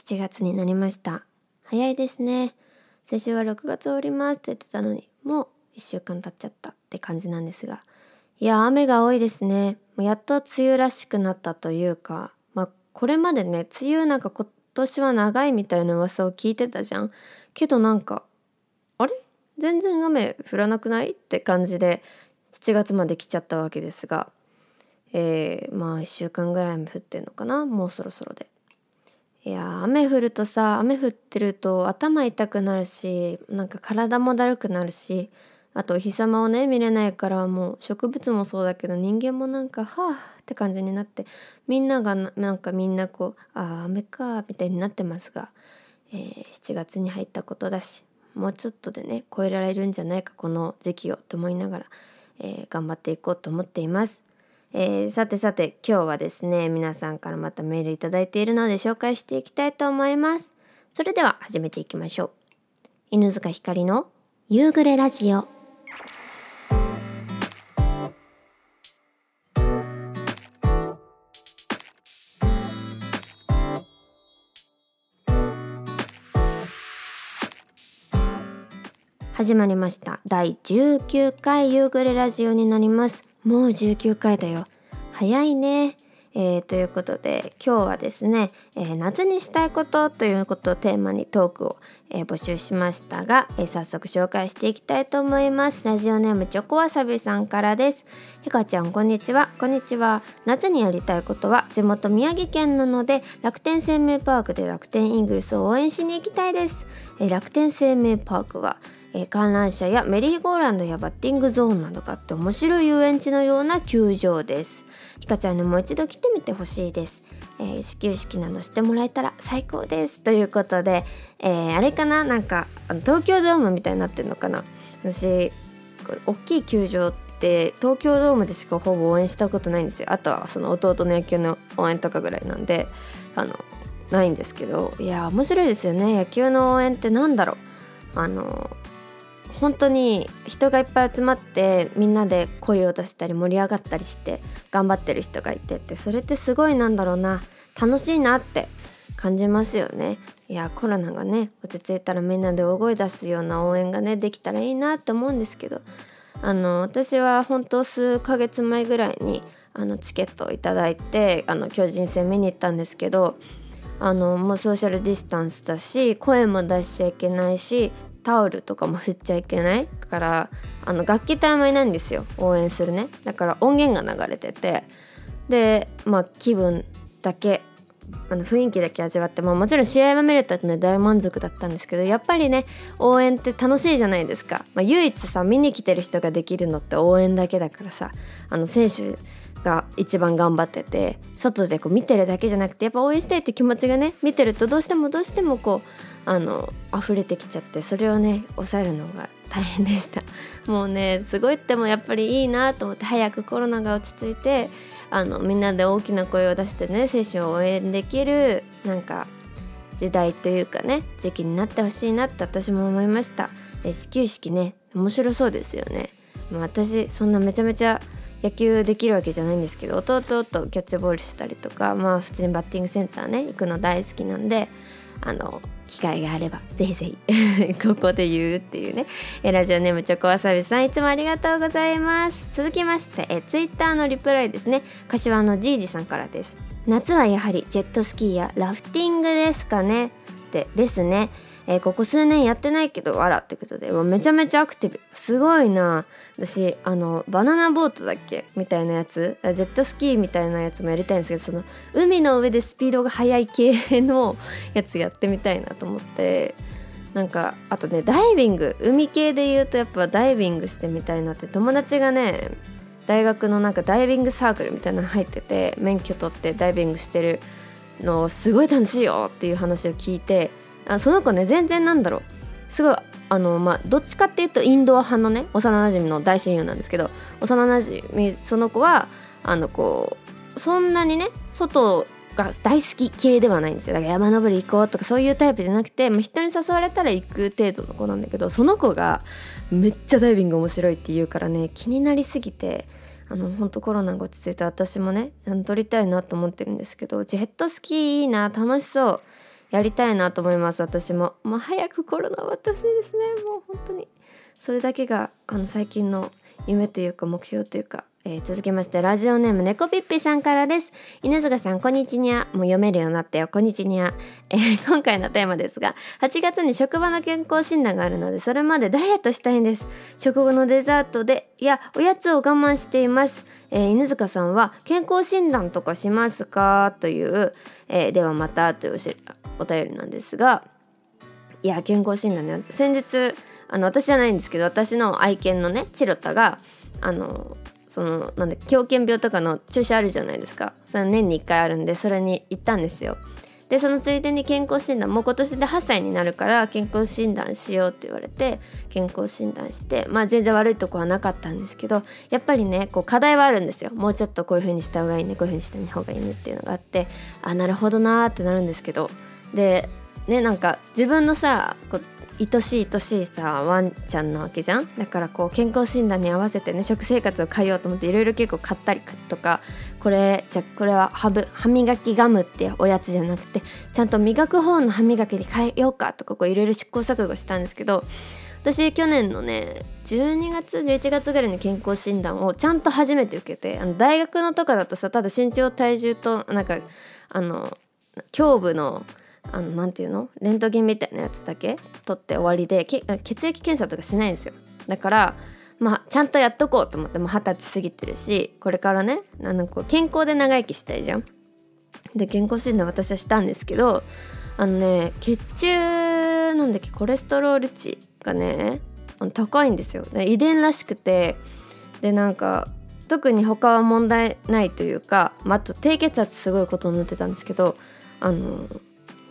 7月になりました。早いですね。先週は6月終わりますって言ってたのにもう1週間経っちゃったって感じなんですが。いや雨が多いですね。やっと梅雨らしくなったというか。まあこれまでね梅雨なんか今年は長いみたいな噂を聞いてたじゃん。けどなんかあれ？全然雨降らなくないって感じで7月まで来ちゃったわけですが。えー、まあ1週間ぐらいも降ってんのかな？もうそろそろで。いや雨降るとさ雨降ってると頭痛くなるしなんか体もだるくなるしあとお日様をね見れないからもう植物もそうだけど人間もなんかはあって感じになってみんながなんかみんなこうああ雨かみたいになってますが、えー、7月に入ったことだしもうちょっとでね超えられるんじゃないかこの時期をと思いながら、えー、頑張っていこうと思っています。えー、さてさて今日はですね皆さんからまたメールいただいているので紹介していきたいと思います。それでは始めていきましょう。犬塚ひかりの夕暮れラジオ。始まりました。第19回夕暮れラジオになります。もう19回だよ。早いね。えー、ということで今日はですね、えー、夏にしたいことということをテーマにトークを、えー、募集しましたが、え早速紹介していきたいと思います。ラジオネームチョコワサビさんからです。ひかちゃんこんにちは。こんにちは。夏にやりたいことは地元宮城県なので楽天生命パークで楽天イングルスを応援しに行きたいです、え楽天生命パークはえー、観覧車やメリーゴーランドやバッティングゾーンなどがあって面白い遊園地のような球場です。ひかちゃんにもう一度来てみてほしいです、えー、始球式などしてもらえたら最高です。ということで、えー、あれかな？なんか東京ドームみたいになってるのかな？私大きい球場って東京ドームでしかほぼ応援したことないんですよ。あとはその弟の野球の応援とかぐらいなんであのないんですけど。いや面白いですよね。野球の応援って何だろう？あの本当に人がいっぱい集まってみんなで声を出したり盛り上がったりして頑張ってる人がいてってそれってすごいなんだろうな。楽しいなって感じますよね。いやコロナがね落ち着いたらみんなで大声出すような応援がねできたらいいなって思うんですけど。あの私は本当数ヶ月前ぐらいにあのチケットを頂いてあの巨人戦見に行ったんですけどあのもうソーシャルディスタンスだし声も出しちゃいけないしタオルとかも振っちゃいけないからあの楽器隊もいないんですよ。応援するね。だから音源が流れてて。でまあ気分だけあの雰囲気だけ味わって、まあ、もちろん試合は見れたってね大満足だったんですけどやっぱりね応援って楽しいじゃないですか、まあ、唯一さ見に来てる人ができるのって応援だけだからさあの選手が一番頑張ってて外でこう見てるだけじゃなくてやっぱ応援したいって気持ちがね見てるとどうしてもどうしてもこうあの溢れてきちゃってそれをね抑えるのが大変でした。もうねすごいってもやっぱりいいなと思って早くコロナが落ち着いてあのみんなで大きな声を出してね選手を応援できるなんか時代というかね時期になってほしいなって私も思いました。始球式ね面白そうですよね、まあ、私そんなめちゃめちゃ野球できるわけじゃないんですけど弟とキャッチボールしたりとかまあ普通にバッティングセンターね行くの大好きなんであの機会があればぜひぜひ ここで言うっていうね。ラジオネームチョコわさびさんいつもありがとうございます。続きましてえツイッターのリプライですね。柏のじいじさんからです。夏はやはりジェットスキーやラフティングですかね。ってですね。えー、ここ数年やってないけどあらってことで。もうめちゃめちゃアクティブ。すごいな。私あのバナナボートだっけ？みたいなやつ。ジェットスキーみたいなやつもやりたいんですけどその海の上でスピードが速い系のやつやってみたいなと思って。なんかあとねダイビング。海系で言うとやっぱダイビングしてみたいなって。友達がね大学のなんかダイビングサークルみたいなの入ってて免許取ってダイビングしてるのすごい楽しいよっていう話を聞いてあその子ね全然なんだろう。すごいあのまあどっちかっていうとインドア派のね幼なじみの大親友なんですけど幼なじみその子はあのこうそんなにね外が大好き系ではないんですよ。だから山登り行こうとかそういうタイプじゃなくて、まあ、人に誘われたら行く程度の子なんだけどその子がめっちゃダイビング面白いって言うからね気になりすぎてあの本当コロナが落ち着いて私もね撮りたいなと思ってるんですけどジェットスキーいいな楽しそう。やりたいなと思います私も。もう早くコロナ終わってほしいですね。もう本当に。それだけがあの最近の夢というか目標というか。えー、続きましてラジオネーム猫ぴっぴさんからです。稲塚さんこんにちにゃもう読めるようになったよ。こんにちにゃ、えー、今回のテーマですが8月に職場の健康診断があるのでそれまでダイエットしたいんです。食後のデザートでいやおやつを我慢しています。えー、犬塚さんは健康診断とかしますか？という、えー、ではまたというお便りなんですがいや健康診断ね。先日あの私じゃないんですけど私の愛犬のねチロタがあのそのなんで狂犬病とかの注射あるじゃないですか。それ年に1回あるんでそれに行ったんですよ。でそのついでに健康診断もう今年で8歳になるから健康診断しようって言われて健康診断してまあ全然悪いとこはなかったんですけどやっぱりねこう課題はあるんですよ。もうちょっとこういう風にした方がいいねこういう風にした方がいいねっていうのがあってあなるほどなーってなるんですけど。でねなんか自分のさこう愛しい愛しいさワンちゃんなわけじゃん？だからこう健康診断に合わせてね食生活を変えようと思っていろいろ結構買ったりとかこれじゃこれは歯歯磨きガムっておやつじゃなくてちゃんと磨く方の歯磨きに変えようかとかいろいろ試行錯誤したんですけど私去年のね12月11月ぐらいに健康診断をちゃんと初めて受けてあの大学のとかだとさただ身長体重となんかあの胸部のあのなんていうの？レントゲンみたいなやつだけ取って終わりで血液検査とかしないんですよ。だからまあちゃんとやっとこうと思っても二十歳過ぎてるしこれからねあのこう健康で長生きしたいじゃん。で健康診断私はしたんですけどあのね血中なんだっけコレステロール値がね高いんですよ。遺伝らしくてでなんか特に他は問題ないというか、まあ、あと低血圧すごいことになってたんですけどあの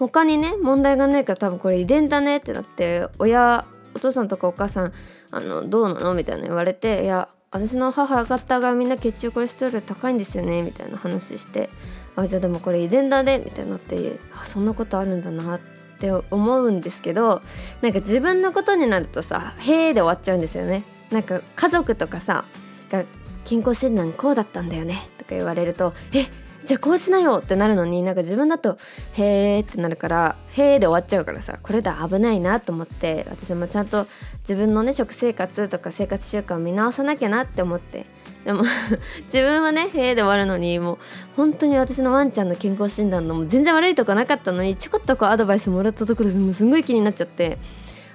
他にね問題がないから多分これ遺伝だねってなって親お父さんとかお母さんあのどうなの？みたいな言われていや私の母方がみんな血中コレステロール高いんですよね？みたいな話してあじゃあでもこれ遺伝だね？みたいになってあそんなことあるんだなって思うんですけどなんか自分のことになるとさ「へえ」で終わっちゃうんですよね。なんか家族とかさが健康診断こうだったんだよね？とか言われると「えじゃあこうしなよってなるのになんか自分だと「へーってなるから「へーで終わっちゃうからさこれだ危ないなと思って私もちゃんと自分のね食生活とか生活習慣を見直さなきゃなって思ってでも 自分はね「へーで終わるのにもう本当に私のワンちゃんの健康診断のも全然悪いとこなかったのにちょこっとこうアドバイスもらったところでもすごい気になっちゃって。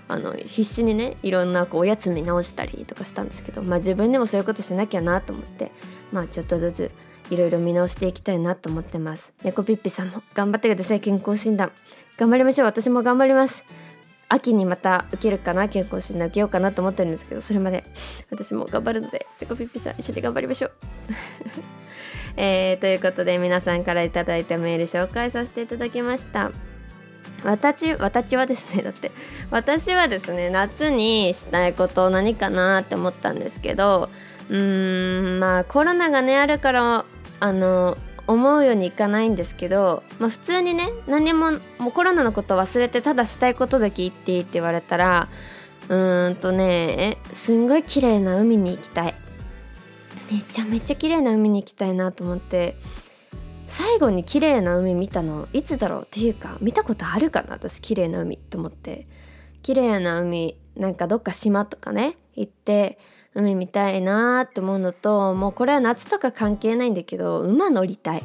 あの必死にねいろんなこうおやつ見直したりとかしたんですけど、まあ、自分でもそういうことしなきゃなと思ってまあちょっとずついろいろ見直していきたいなと思ってます。猫ピッピさんも頑張ってください。健康診断。頑張りましょう。私も頑張ります。秋にまた受けるかな健康診断受けようかなと思ってるんですけどそれまで私も頑張るので猫ピッピさん一緒に頑張りましょう。えー、ということで皆さんから頂いたメール紹介させていただきました。私私はですねだって私はですね夏にしたいこと何かなって思ったんですけどうーんまあコロナがねあるからあの思うようにいかないんですけど、まあ、普通にね何ももうコロナのこと忘れてただしたいことだけ言っていいって言われたらうーんとねすんごい綺麗な海に行きたい。めちゃめちゃ綺麗な海に行きたいなと思って最後に綺麗な海見たのいつだろうっていうか見たことあるかな私綺麗な海と思って。綺麗な海なんかどっか島とかね行って海見たいなって思うのともうこれは夏とか関係ないんだけど馬乗りたい。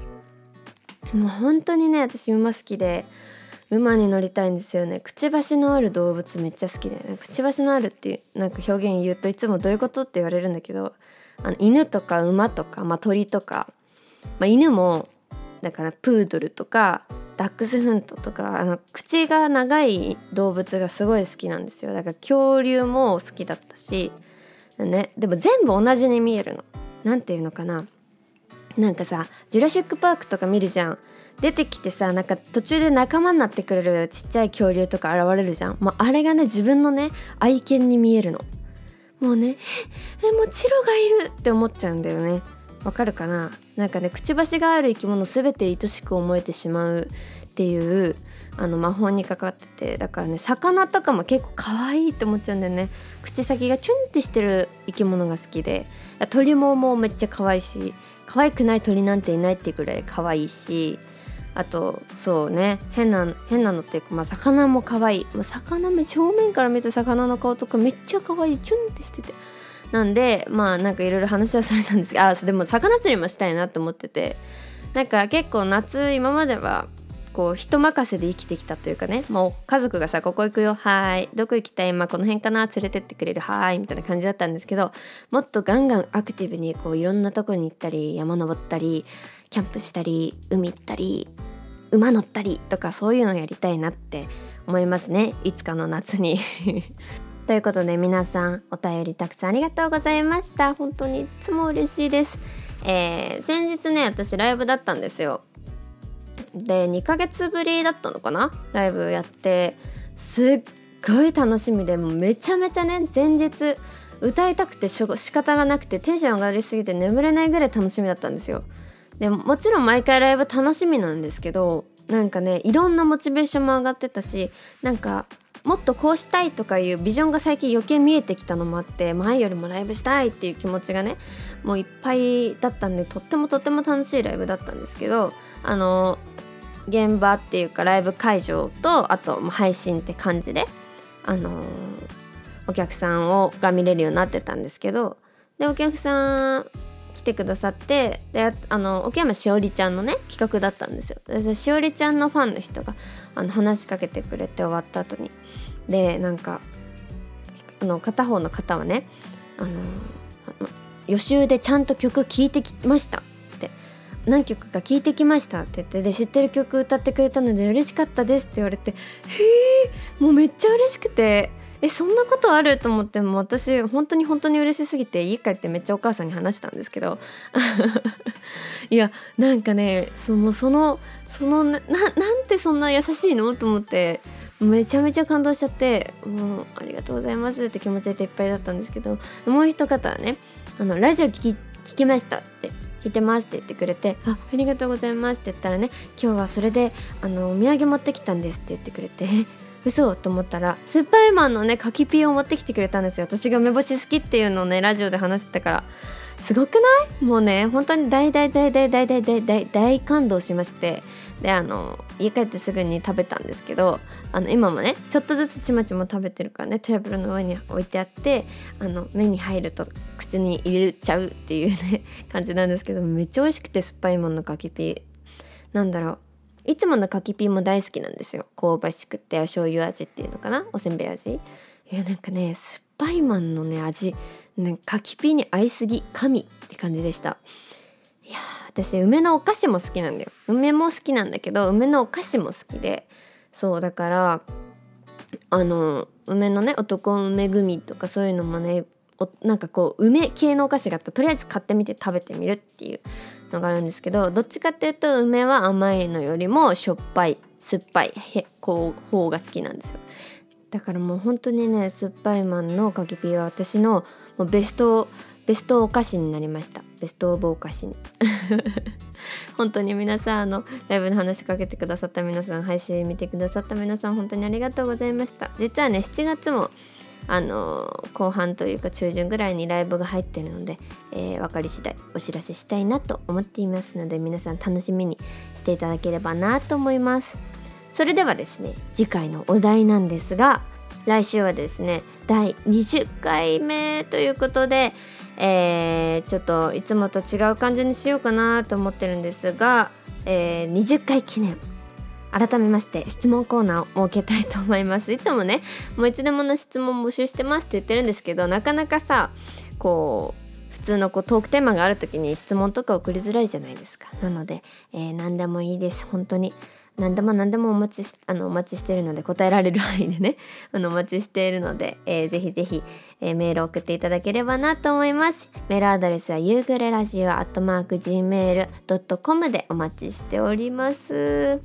もう本当にね私馬好きで馬に乗りたいんですよね。くちばしのある動物めっちゃ好きで、ね、くちばしのあるっていうなんか表現言うといつもどういうことって言われるんだけどあの犬とか馬とか、まあ、鳥とか、まあ、犬もだからプードルとかダックスフントとかあの口が長い動物がすごい好きなんですよ。だから恐竜も好きだったしね。でも全部同じに見えるの。なんていうのかな。なんかさ「ジュラシック・パーク」とか見るじゃん。出てきてさなんか途中で仲間になってくれるちっちゃい恐竜とか現れるじゃん。もうあれがね自分のね愛犬に見えるの。もうね「えもうチロがいる!」って思っちゃうんだよね。わかるかな。なんかねくちばしがある生き物全て愛しく思えてしまうっていうあの魔法にかかっててだからね魚とかも結構可愛いって思っちゃうんだよね。口先がチュンってしてる生き物が好きで鳥ももうめっちゃ可愛いし可愛くない鳥なんていないってぐらい可愛いしあとそうね変な変なのっていうか、まあ、魚も可愛い。もう魚目正面から見た魚の顔とかめっちゃ可愛い。チュンってしてて。なんでまあなんかいろいろ話はされたんですけどあでも魚釣りもしたいなと思ってて。なんか結構夏今まではこう人任せで生きてきたというかねもう家族がさ「ここ行くよはいどこ行きたい今この辺かな連れてってくれるはい」みたいな感じだったんですけどもっとガンガンアクティブにこういろんなとこに行ったり山登ったりキャンプしたり海行ったり馬乗ったりとかそういうのやりたいなって思いますねいつかの夏に。ということで皆さんお便りたくさんありがとうございました。本当にいつも嬉しいです。えー、先日ね私ライブだったんですよ。で2ヶ月ぶりだったのかな？ライブやって。すっごい楽しみでもめちゃめちゃね前日歌いたくてし仕方がなくてテンション上がりすぎて眠れないぐらい楽しみだったんですよ。でもちろん毎回ライブ楽しみなんですけどなんかねいろんなモチベーションも上がってたしなんかもっとこうしたいとかいうビジョンが最近余計見えてきたのもあって前よりもライブしたいっていう気持ちがねもういっぱいだったんでとってもとっても楽しいライブだったんですけどあの現場っていうかライブ会場とあと配信って感じであのお客さんをが見れるようになってたんですけどでお客さん来てくださってであの奥山しおりちゃんのね企画だったんですよ。でしおりちゃんのファンの人があの話しかけてくれて終わった後にでなんかあの片方の方はねあの予習でちゃんと曲聴いてきました。何曲か聴いてきましたって言ってで知ってる曲歌ってくれたので嬉しかったですって言われてへえもうめっちゃ嬉しくてえそんなことあると思っても私本当に本当に嬉しすぎて家帰ってめっちゃお母さんに話したんですけど いやなんかねそのそのそのななんてそんな優しいのと思ってめちゃめちゃ感動しちゃってもうありがとうございますって気持ちでいっぱいだったんですけどもう一方はねあのラジオ聞き聞きましたって聞いてますって言ってくれてあありがとうございますって言ったらね今日はそれであのお土産持ってきたんですって言ってくれて嘘と思ったらスーパーマンのね柿ピーを持ってきてくれたんですよ。私が梅干し好きっていうのをねラジオで話してたから。すごくない？もうね本当に大大大大大大大大大感動しまして。であの家帰ってすぐに食べたんですけどあの今もねちょっとずつちまちま食べてるからねテーブルの上に置いてあってあの目に入ると口に入れちゃうっていうね 感じなんですけどめっちゃ美味しくてスパイマンの柿ピー。なんだろう。いつもの柿ピーも大好きなんですよ。香ばしくてお醤油味っていうのかな？おせんべい味。いやなんかねスパイマンのね味。ね柿ピーに合いすぎ神って感じでした。私梅のお菓子も好きなんだよ。梅も好きなんだけど梅のお菓子も好きで。そうだからあの梅のね男梅グミとかそういうのもねなんかこう梅系のお菓子があったらとりあえず買ってみて食べてみるっていうのがあるんですけどどっちかっていうと梅は甘いのよりもしょっぱい酸っぱいへこう方が好きなんですよ。だからもう本当にね酸っぱいマンのかきピーは私のもうベストベストお菓子になりました。ベストオブお菓子に。本当に皆さんあのライブの話しかけてくださった皆さん配信見てくださった皆さん本当にありがとうございました。実はね7月もあの後半というか中旬ぐらいにライブが入ってるので、えー、分かり次第お知らせしたいなと思っていますので皆さん楽しみにしていただければなと思います。それではですね次回のお題なんですが来週はですね第20回目ということで、えー、ちょっといつもと違う感じにしようかなと思ってるんですが、えー、20回記念。改めまして質問コーナーを設けたいと思います。いつもねもういつでもの質問募集してますって言ってるんですけどなかなかさこう普通のこうトークテーマがある時に質問とか送りづらいじゃないですか。なので、えー、何でもいいです。本当に。何でも何でもお待ちしあのお待ちしてるので答えられる範囲でね あのお待ちしているので、えー、ぜひぜひ、えー、メールを送っていただければなと思います。メールアドレスは夕暮れラジオアットマーク Gmail.com でお待ちしております。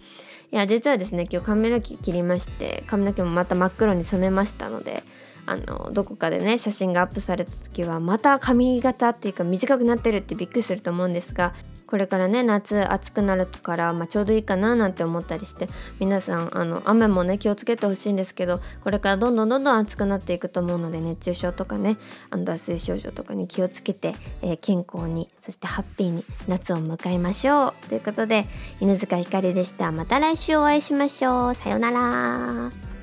いや実はですね今日髪の毛切りまして髪の毛もまた真っ黒に染めましたのであのどこかでね写真がアップされた時はまた髪型っていうか短くなってるってびっくりすると思うんですがこれからね夏暑くなるから、まあ、ちょうどいいかななんて思ったりして皆さんあの雨もね気をつけてほしいんですけどこれからどんどんどんどん暑くなっていくと思うので熱中症とかねあの脱水症状とかに気をつけて、えー、健康にそしてハッピーに夏を迎えましょう。ということで犬塚ひかりでした。また来週お会いしましょう。さようなら。